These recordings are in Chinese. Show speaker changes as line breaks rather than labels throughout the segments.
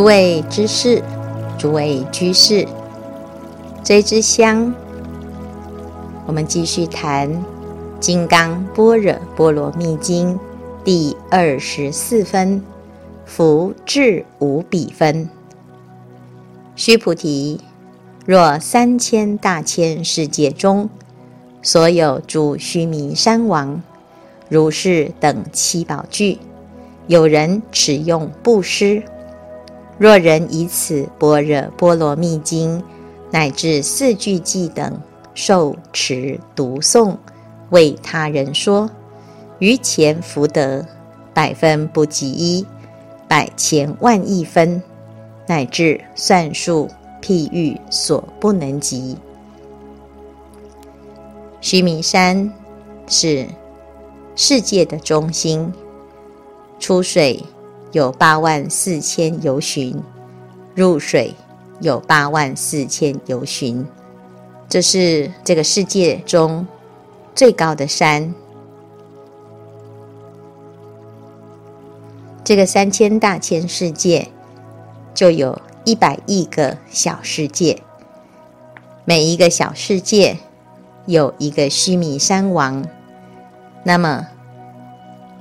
诸位知识，诸位居士，这一支香，我们继续谈《金刚般若波罗蜜经》第二十四分：福智无比分。须菩提，若三千大千世界中，所有诸须弥山王，如是等七宝具，有人持用布施。若人以此般若波罗蜜经乃至四句偈等受持读诵，为他人说，于前福德百分不及一，百千万亿分，乃至算数譬喻所不能及。须弥山是世界的中心，出水。有八万四千由旬，入水有八万四千由旬，这是这个世界中最高的山。这个三千大千世界，就有一百亿个小世界，每一个小世界有一个须弥山王，那么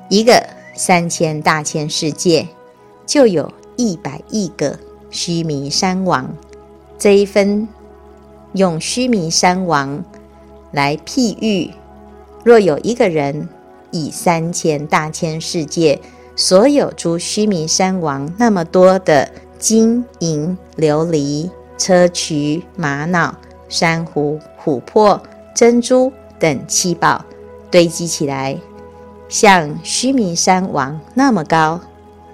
一个。三千大千世界，就有一百亿个须弥山王。这一分用须弥山王来譬喻，若有一个人以三千大千世界所有诸须弥山王那么多的金银琉璃、砗磲玛瑙、珊瑚、琥珀、珍珠等七宝堆积起来。像须弥山王那么高，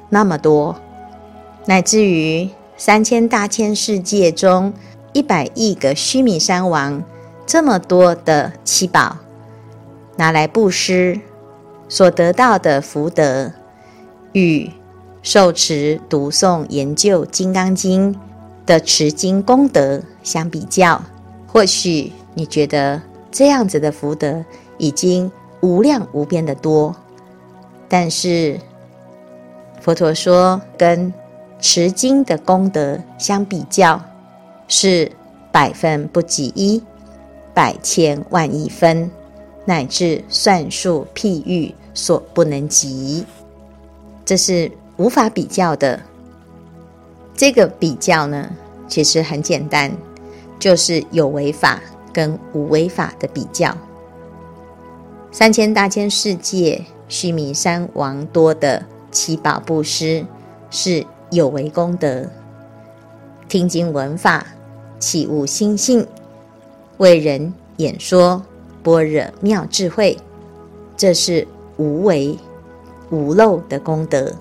那么多，乃至于三千大千世界中一百亿个须弥山王这么多的七宝，拿来布施所得到的福德，与受持读诵研究《金刚经》的持经功德相比较，或许你觉得这样子的福德已经。无量无边的多，但是佛陀说，跟持经的功德相比较，是百分不及一，百千万亿分，乃至算数譬喻所不能及，这是无法比较的。这个比较呢，其实很简单，就是有为法跟无为法的比较。三千大千世界，须弥山王多的七宝布施是有为功德。听经闻法，起悟心性，为人演说般若妙智慧，这是无为无漏的功德。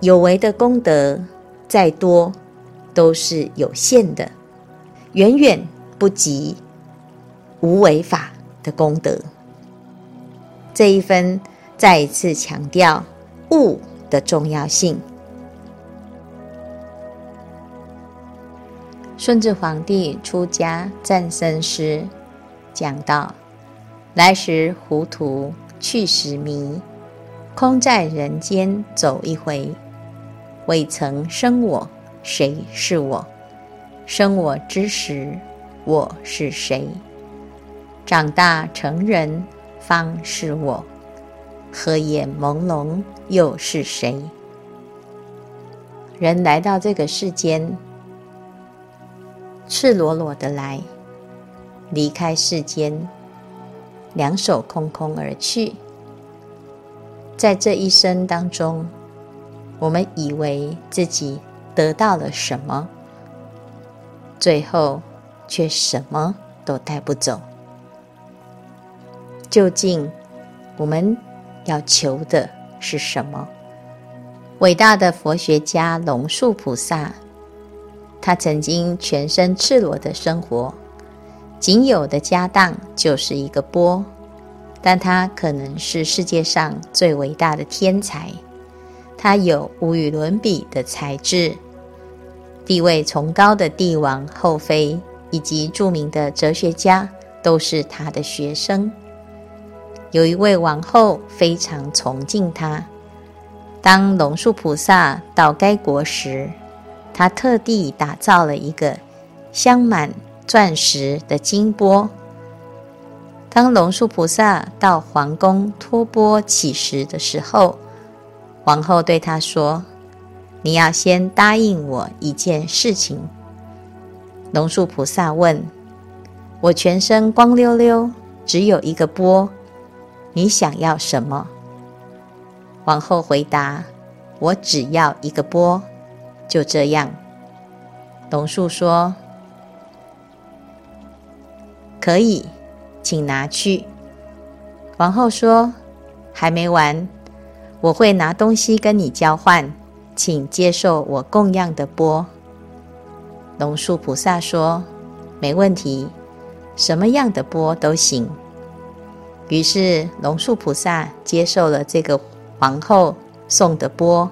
有为的功德再多，都是有限的，远远不及无为法。的功德，这一分再一次强调悟的重要性。顺治皇帝出家赞僧时讲道：“来时糊涂，去时迷，空在人间走一回。未曾生我，谁是我？生我之时，我是谁？”长大成人，方是我；合眼朦胧，又是谁？人来到这个世间，赤裸裸的来，离开世间，两手空空而去。在这一生当中，我们以为自己得到了什么，最后却什么都带不走。究竟我们要求的是什么？伟大的佛学家龙树菩萨，他曾经全身赤裸的生活，仅有的家当就是一个钵，但他可能是世界上最伟大的天才，他有无与伦比的才智，地位崇高的帝王后妃以及著名的哲学家都是他的学生。有一位王后非常崇敬他，当龙树菩萨到该国时，他特地打造了一个镶满钻石的金钵。当龙树菩萨到皇宫托钵乞食的时候，皇后对他说：“你要先答应我一件事情。”龙树菩萨问：“我全身光溜溜，只有一个钵，你想要什么？”王后回答：“我只要一个钵。”就这样，龙树说：“可以。”请拿去。王后说：“还没完，我会拿东西跟你交换，请接受我供养的钵。”龙树菩萨说：“没问题，什么样的钵都行。”于是龙树菩萨接受了这个皇后送的钵，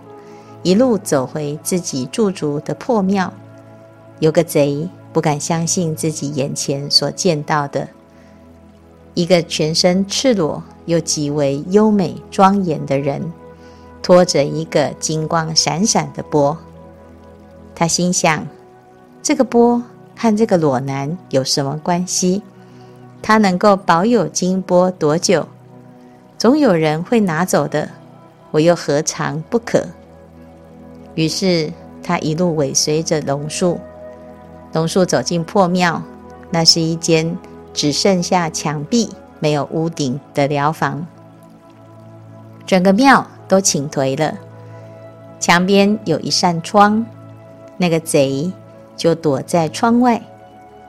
一路走回自己驻足的破庙。有个贼不敢相信自己眼前所见到的。一个全身赤裸又极为优美庄严的人，拖着一个金光闪闪的钵。他心想：这个钵和这个裸男有什么关系？他能够保有金钵多久？总有人会拿走的，我又何尝不可？于是他一路尾随着龙树。龙树走进破庙，那是一间。只剩下墙壁没有屋顶的寮房，整个庙都倾颓了。墙边有一扇窗，那个贼就躲在窗外。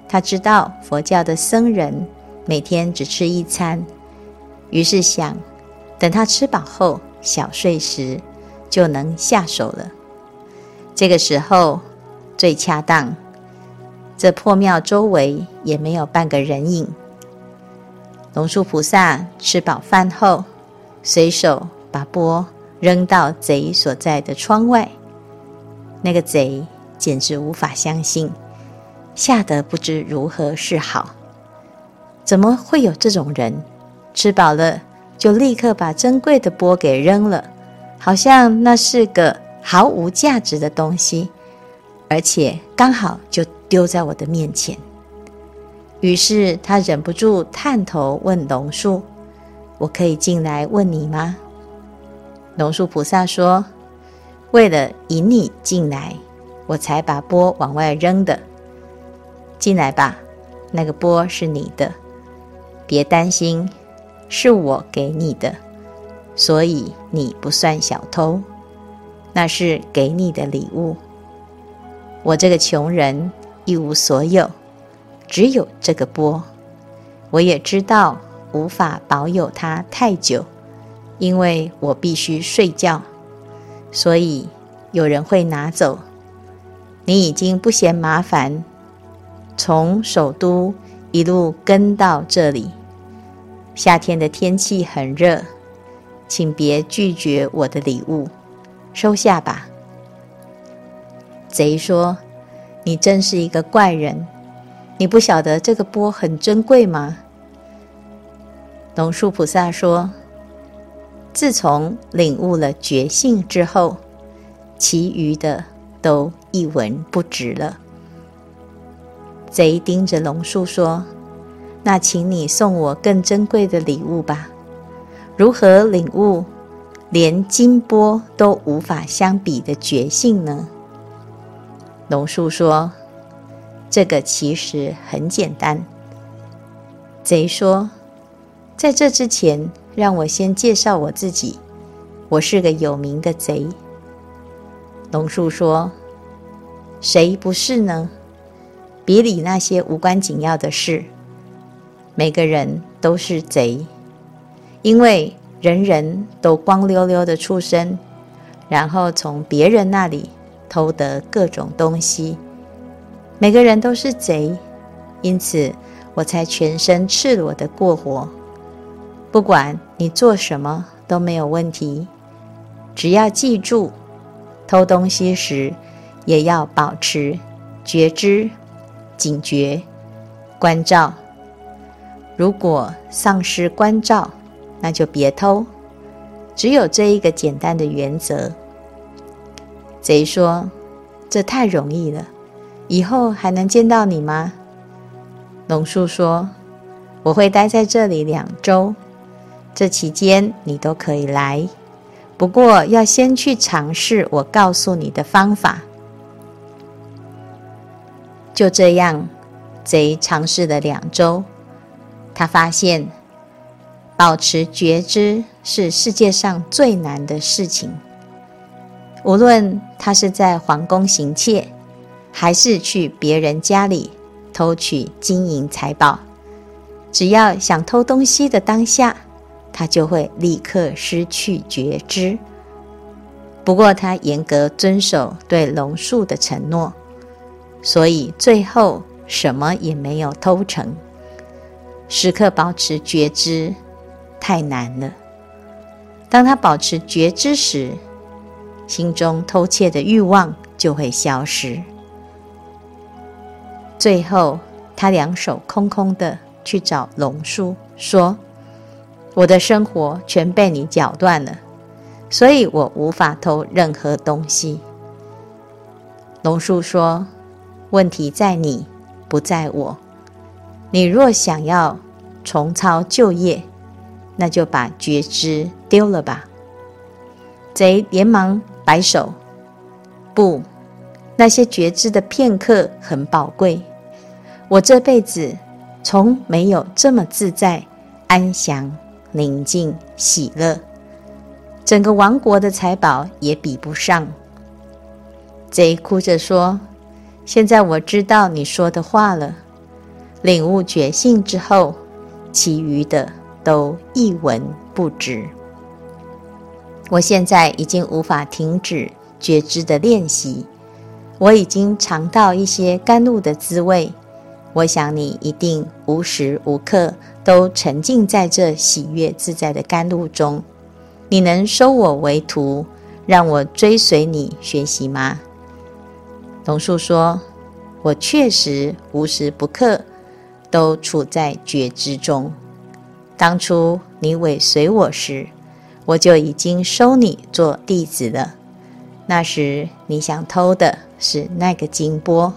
他知道佛教的僧人每天只吃一餐，于是想等他吃饱后小睡时就能下手了。这个时候最恰当。这破庙周围也没有半个人影。龙树菩萨吃饱饭后，随手把钵扔到贼所在的窗外。那个贼简直无法相信，吓得不知如何是好。怎么会有这种人？吃饱了就立刻把珍贵的钵给扔了，好像那是个毫无价值的东西，而且刚好就。丢在我的面前，于是他忍不住探头问龙树：“我可以进来问你吗？”龙树菩萨说：“为了引你进来，我才把钵往外扔的。进来吧，那个钵是你的，别担心，是我给你的，所以你不算小偷，那是给你的礼物。我这个穷人。”一无所有，只有这个钵。我也知道无法保有它太久，因为我必须睡觉，所以有人会拿走。你已经不嫌麻烦，从首都一路跟到这里。夏天的天气很热，请别拒绝我的礼物，收下吧。贼说。你真是一个怪人！你不晓得这个钵很珍贵吗？龙树菩萨说：“自从领悟了觉性之后，其余的都一文不值了。”贼盯着龙树说：“那请你送我更珍贵的礼物吧。如何领悟连金波都无法相比的觉性呢？”龙树说：“这个其实很简单。”贼说：“在这之前，让我先介绍我自己。我是个有名的贼。”龙树说：“谁不是呢？别理那些无关紧要的事。每个人都是贼，因为人人都光溜溜的出生，然后从别人那里。”偷得各种东西，每个人都是贼，因此我才全身赤裸的过活。不管你做什么都没有问题，只要记住，偷东西时也要保持觉知、警觉、关照。如果丧失关照，那就别偷。只有这一个简单的原则。贼说：“这太容易了，以后还能见到你吗？”龙树说：“我会待在这里两周，这期间你都可以来，不过要先去尝试我告诉你的方法。”就这样，贼尝试了两周，他发现保持觉知是世界上最难的事情。无论他是在皇宫行窃，还是去别人家里偷取金银财宝，只要想偷东西的当下，他就会立刻失去觉知。不过他严格遵守对龙树的承诺，所以最后什么也没有偷成。时刻保持觉知太难了。当他保持觉知时，心中偷窃的欲望就会消失。最后，他两手空空的去找龙叔，说：“我的生活全被你搅乱了，所以我无法偷任何东西。”龙叔说：“问题在你，不在我。你若想要重操旧业，那就把觉知丢了吧。”贼连忙。摆手，不，那些觉知的片刻很宝贵。我这辈子从没有这么自在、安详、宁静、喜乐，整个王国的财宝也比不上。贼哭着说：“现在我知道你说的话了，领悟觉性之后，其余的都一文不值。”我现在已经无法停止觉知的练习，我已经尝到一些甘露的滋味。我想你一定无时无刻都沉浸在这喜悦自在的甘露中。你能收我为徒，让我追随你学习吗？龙树说：“我确实无时不刻都处在觉知中。当初你尾随我时。”我就已经收你做弟子了。那时你想偷的是那个金钵，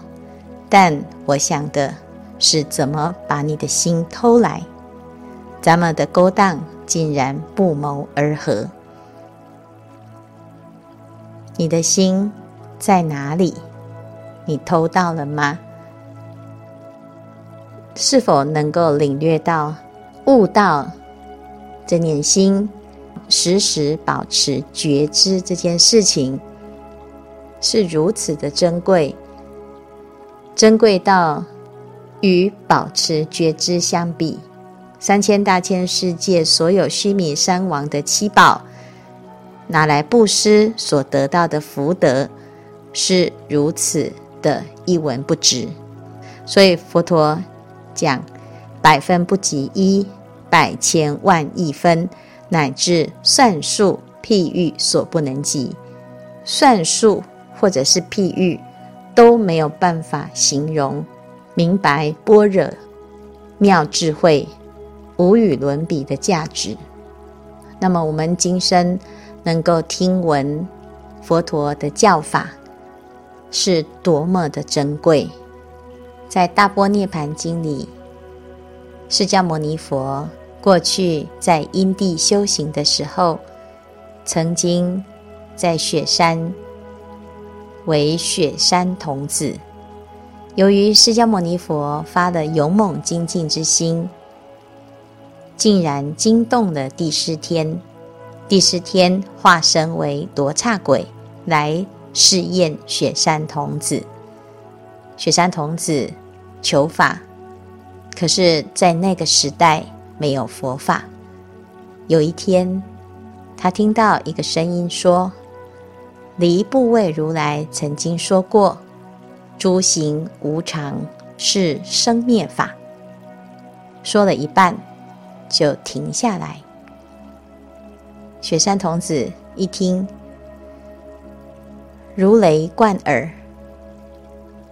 但我想的是怎么把你的心偷来。咱们的勾当竟然不谋而合。你的心在哪里？你偷到了吗？是否能够领略到、悟到这念心？时时保持觉知这件事情是如此的珍贵，珍贵到与保持觉知相比，三千大千世界所有须弥山王的七宝拿来布施所得到的福德是如此的一文不值。所以佛陀讲：百分不及一，百千万亿分。乃至算术譬喻所不能及，算术或者是譬喻都没有办法形容明白般若妙智慧无与伦比的价值。那么我们今生能够听闻佛陀的教法，是多么的珍贵！在《大波涅槃经》里，释迦牟尼佛。过去在因地修行的时候，曾经在雪山为雪山童子。由于释迦牟尼佛发了勇猛精进之心，竟然惊动了帝释天。帝释天化身为罗刹鬼来试验雪山童子。雪山童子求法，可是，在那个时代。没有佛法。有一天，他听到一个声音说：“离怖位如来曾经说过，诸行无常，是生灭法。”说了一半，就停下来。雪山童子一听，如雷贯耳。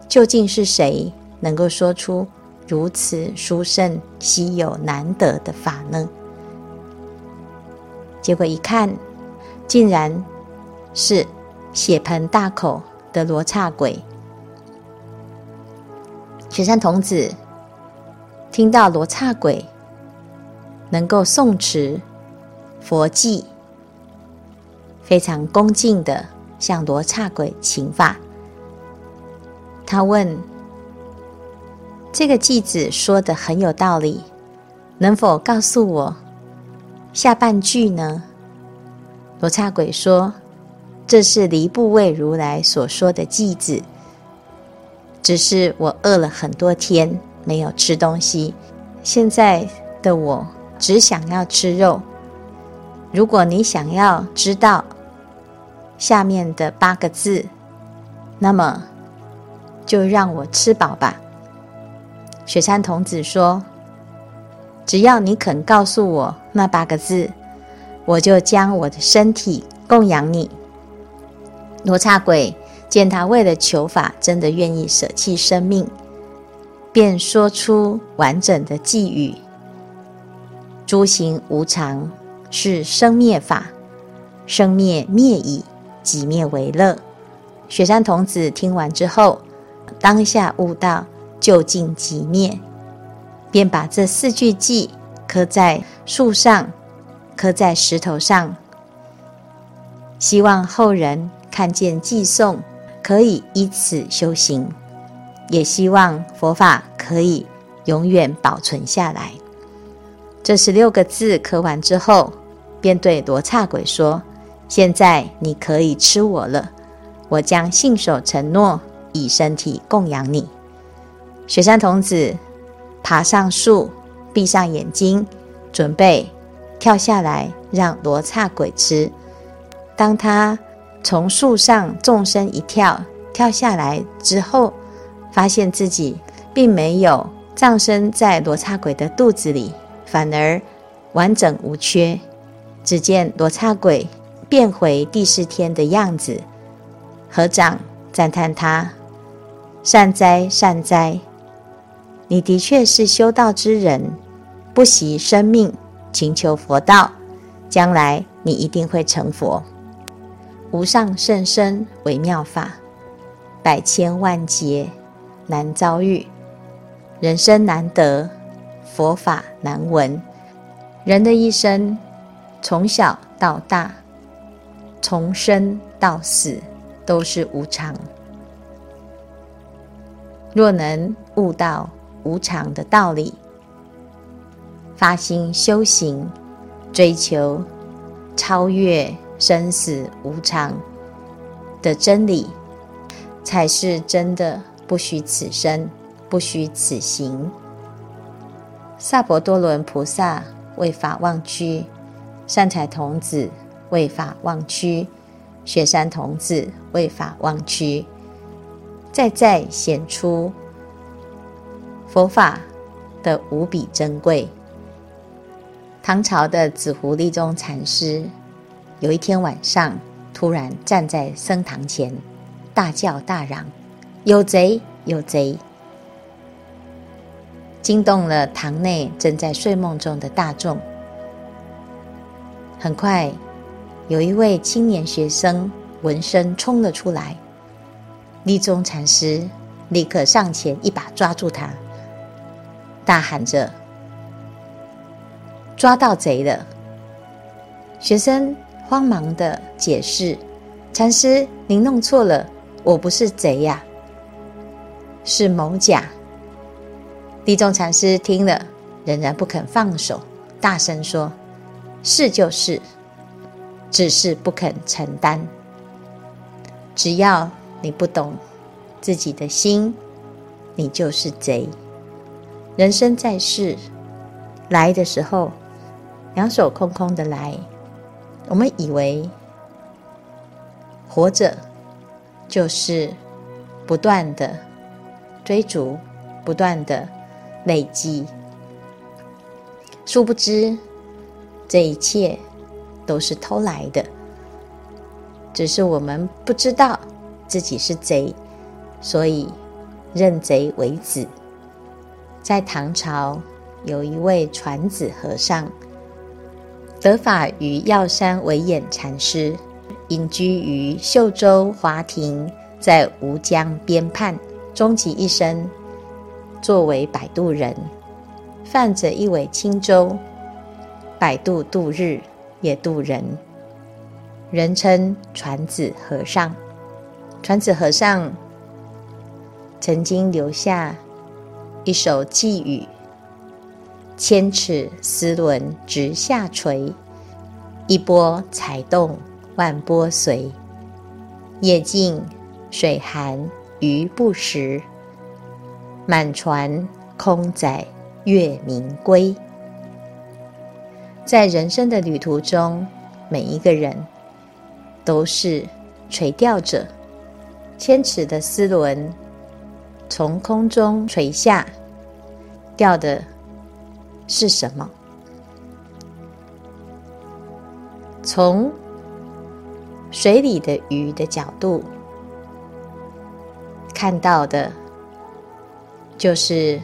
究竟是谁能够说出？如此殊胜、稀有、难得的法呢？结果一看，竟然是血盆大口的罗刹鬼。雪山童子听到罗刹鬼能够诵持佛偈，非常恭敬地向罗刹鬼请法。他问：“这个偈子说得很有道理，能否告诉我下半句呢？”罗刹鬼说：“这是离怖位如来所说的偈子。”只是我饿了很多天，没有吃东西。现在的我只想要吃肉。如果你想要知道下面的八个字，那么就让我吃饱吧。雪山童子说：“只要你肯告诉我那八个字，我就将我的身体供养你。”罗刹鬼。见他为了求法，真的愿意舍弃生命，便说出完整的偈语：“诸行无常，是生灭法，生灭灭已，寂灭为乐。”雪山童子听完之后，当下悟道究竟寂灭，便把这四句偈刻在树上，刻在石头上，希望后人看见偈诵。可以依此修行，也希望佛法可以永远保存下来。这十六个字刻完之后，便对罗刹鬼说：“现在你可以吃我了，我将信守承诺，以身体供养你。”雪山童子爬上树，闭上眼睛，准备跳下来让罗刹鬼吃。当他从树上纵身一跳，跳下来之后，发现自己并没有葬身在罗刹鬼的肚子里，反而完整无缺。只见罗刹鬼变回第四天的样子，合掌赞叹他：“善哉善哉，你的确是修道之人，不惜生命请求佛道，将来你一定会成佛。”无上甚深微妙法，百千万劫难遭遇。人生难得，佛法难闻。人的一生，从小到大，从生到死，都是无常。若能悟到无常的道理，发心修行，追求超越。生死无常的真理，才是真的不虚此生，不虚此行。萨婆多伦菩萨为法忘躯，善财童子为法忘躯，雪山童子为法忘躯，再再显出佛法的无比珍贵。唐朝的紫湖立宗禅师。有一天晚上，突然站在僧堂前，大叫大嚷：“有贼！有贼！”惊动了堂内正在睡梦中的大众。很快，有一位青年学生闻声冲了出来，立宗禅师立刻上前一把抓住他，大喊着：“抓到贼了！”学生。慌忙地解释：“禅师，您弄错了，我不是贼呀，是某甲。”立宗禅师听了，仍然不肯放手，大声说：“是就是，只是不肯承担。只要你不懂自己的心，你就是贼。人生在世，来的时候，两手空空的来。”我们以为活着就是不断的追逐，不断的累积，殊不知这一切都是偷来的。只是我们不知道自己是贼，所以认贼为子。在唐朝，有一位传子和尚。得法于药山惟偃禅师，隐居于秀州华亭，在吴江边畔，终其一生作为摆渡人，泛着一尾轻舟，摆渡度日，也渡人。人称传子和尚。传子和尚曾经留下一首寄语：“千尺丝纶直下垂，一波才动万波随。夜静水寒鱼不食，满船空载月明归。”在人生的旅途中，每一个人都是垂钓者。千尺的丝纶从空中垂下，钓的是什么？从水里的鱼的角度看到的，就是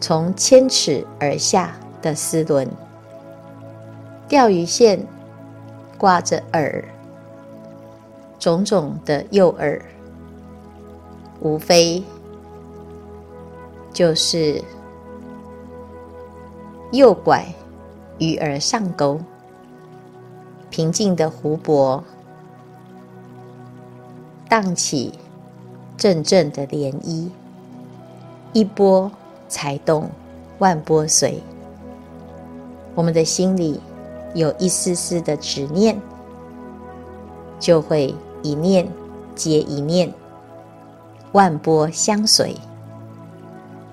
从千尺而下的丝纶。钓鱼线挂着饵。种种的诱饵，无非就是诱拐鱼儿上钩。平静的湖泊荡起阵阵的涟漪，一波才动万波随。我们的心里有一丝丝的执念，就会。一念接一念，万波相随。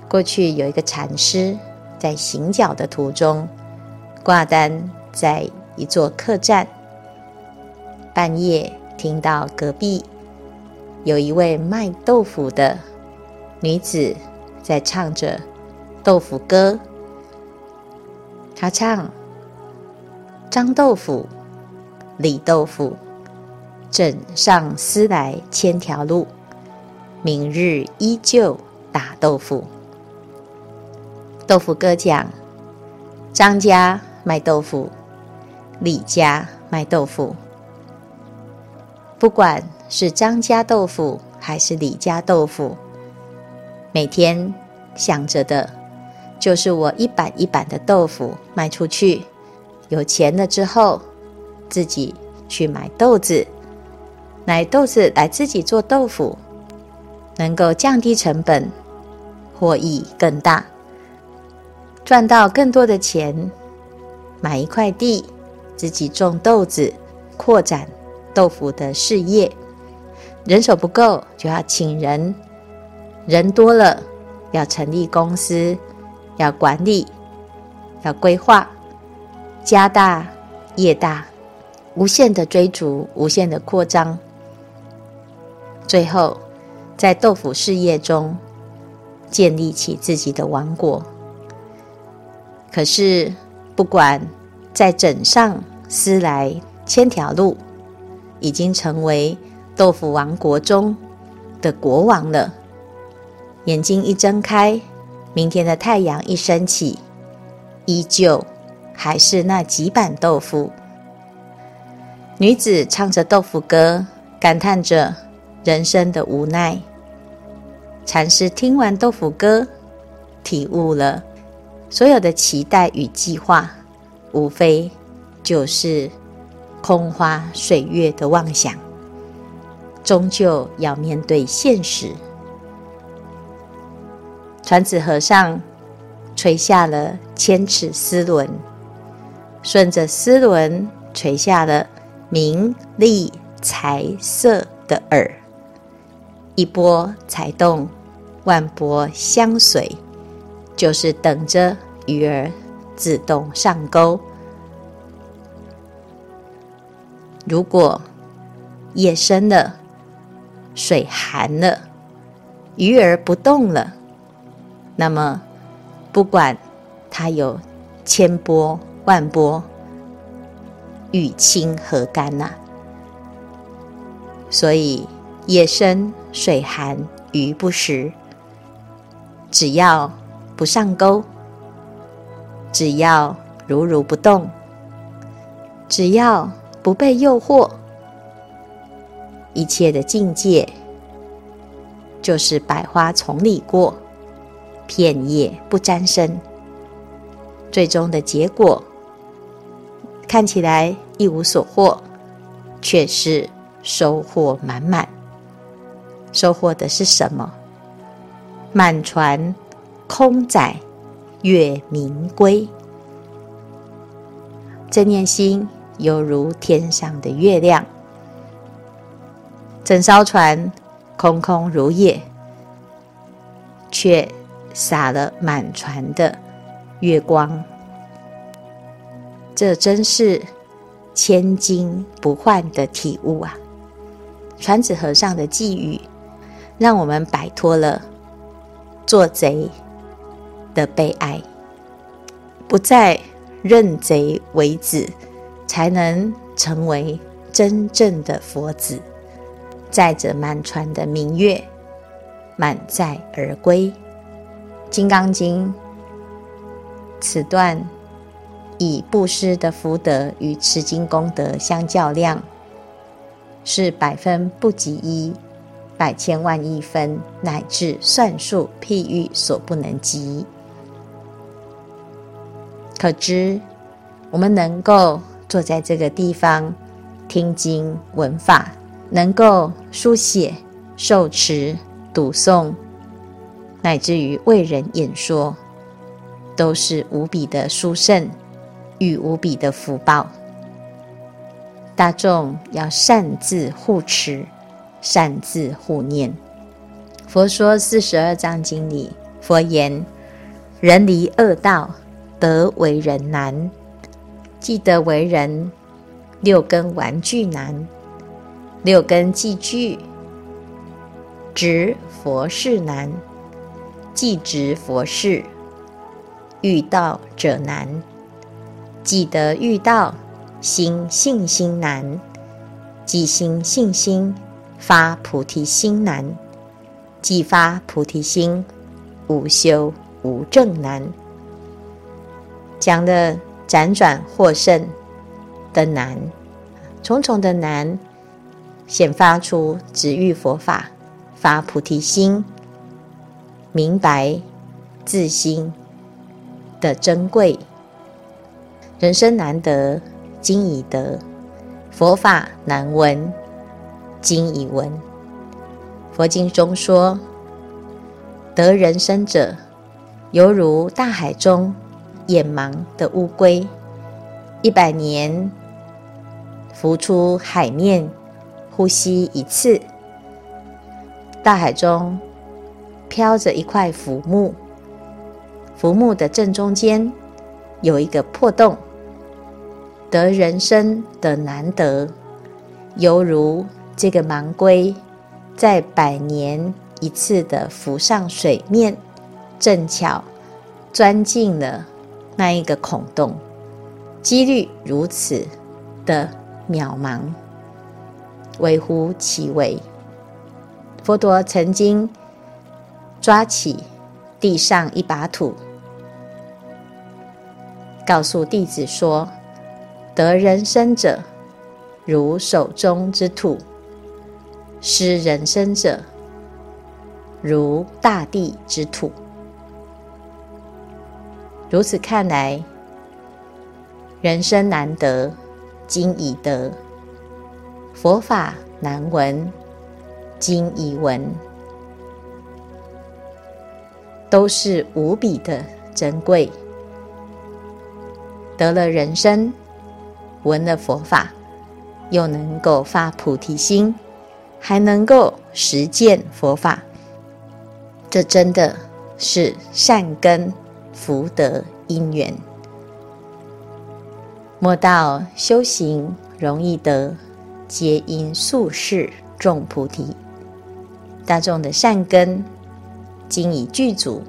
过去有一个禅师在行脚的途中，挂单在一座客栈，半夜听到隔壁有一位卖豆腐的女子在唱着豆腐歌。她唱：张豆腐，李豆腐。枕上丝来千条路，明日依旧打豆腐。豆腐哥讲，张家卖豆腐，李家卖豆腐。不管是张家豆腐还是李家豆腐，每天想着的，就是我一板一板的豆腐卖出去，有钱了之后，自己去买豆子。买豆子来自己做豆腐，能够降低成本，获益更大，赚到更多的钱。买一块地，自己种豆子，扩展豆腐的事业。人手不够，就要请人；人多了，要成立公司，要管理，要规划，家大业大，无限的追逐，无限的扩张。最后，在豆腐事业中建立起自己的王国。可是，不管在枕上丝来千条路，已经成为豆腐王国中的国王了。眼睛一睁开，明天的太阳一升起，依旧还是那几板豆腐。女子唱着豆腐歌，感叹着。人生的无奈，禅师听完豆腐歌，体悟了所有的期待与计划，无非就是空花水月的妄想，终究要面对现实。传子和尚垂下了千尺丝纶，顺着丝纶垂下了名利财色的耳。一波才动，万波相随，就是等着鱼儿自动上钩。如果夜深了，水寒了，鱼儿不动了，那么不管它有千波万波，与亲何干呐、啊？所以。夜深水寒鱼不食，只要不上钩，只要如如不动，只要不被诱惑，一切的境界，就是百花丛里过，片叶不沾身。最终的结果看起来一无所获，却是收获满满。收获的是什么？满船空载月明归。这念心犹如天上的月亮，整艘船空空如也，却洒了满船的月光。这真是千金不换的体悟啊！传子和尚的寄语，让我们摆脱了做贼的悲哀，不再。认贼为子，才能成为真正的佛子。载着满船的明月，满载而归。《金刚经》此段以布施的福德与持经功德相较量，是百分不及一，百千万亿分，乃至算术譬喻所不能及。可知，我们能够坐在这个地方听经闻法，能够书写、受持、读诵，乃至于为人演说，都是无比的殊胜与无比的福报。大众要善自护持，善自护念。佛说四十二章经里，佛言：人离恶道。得为人难，既得为人，六根顽具难，六根既具，执佛事难，既执佛事，遇道者难，既得遇道，心信心难，既心信心，发菩提心难，既发菩提心，无修无证难。讲的辗转获胜的难，重重的难，显发出执遇佛法、发菩提心、明白自心的珍贵。人生难得今已得，佛法难闻今已闻。佛经中说，得人身者，犹如大海中。眼盲的乌龟，一百年浮出海面，呼吸一次。大海中飘着一块浮木，浮木的正中间有一个破洞。得人生的难得，犹如这个盲龟在百年一次的浮上水面，正巧钻进了。那一个孔洞，几率如此的渺茫，微乎其微。佛陀曾经抓起地上一把土，告诉弟子说：“得人身者，如手中之土；失人身者，如大地之土。”如此看来，人生难得，今已得；佛法难闻，今已闻，都是无比的珍贵。得了人生，闻了佛法，又能够发菩提心，还能够实践佛法，这真的是善根。福德因缘，莫道修行容易得，皆因宿世种菩提。大众的善根今已具足，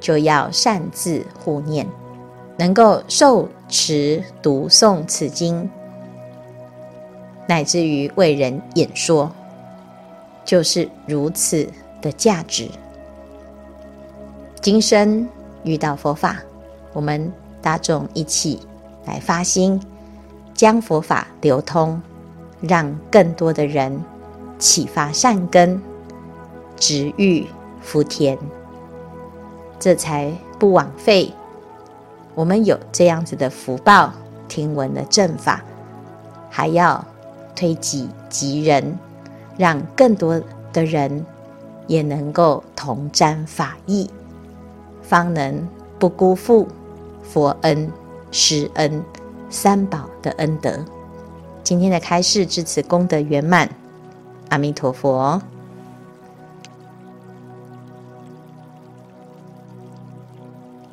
就要善自护念，能够受持读诵此经，乃至于为人演说，就是如此的价值。今生遇到佛法，我们大众一起来发心，将佛法流通，让更多的人启发善根，植育福田，这才不枉费我们有这样子的福报，听闻了正法，还要推己及人，让更多的人也能够同沾法益，方能不辜负佛恩、师恩、三宝的恩德。今天的开示至此功德圆满，阿弥陀佛。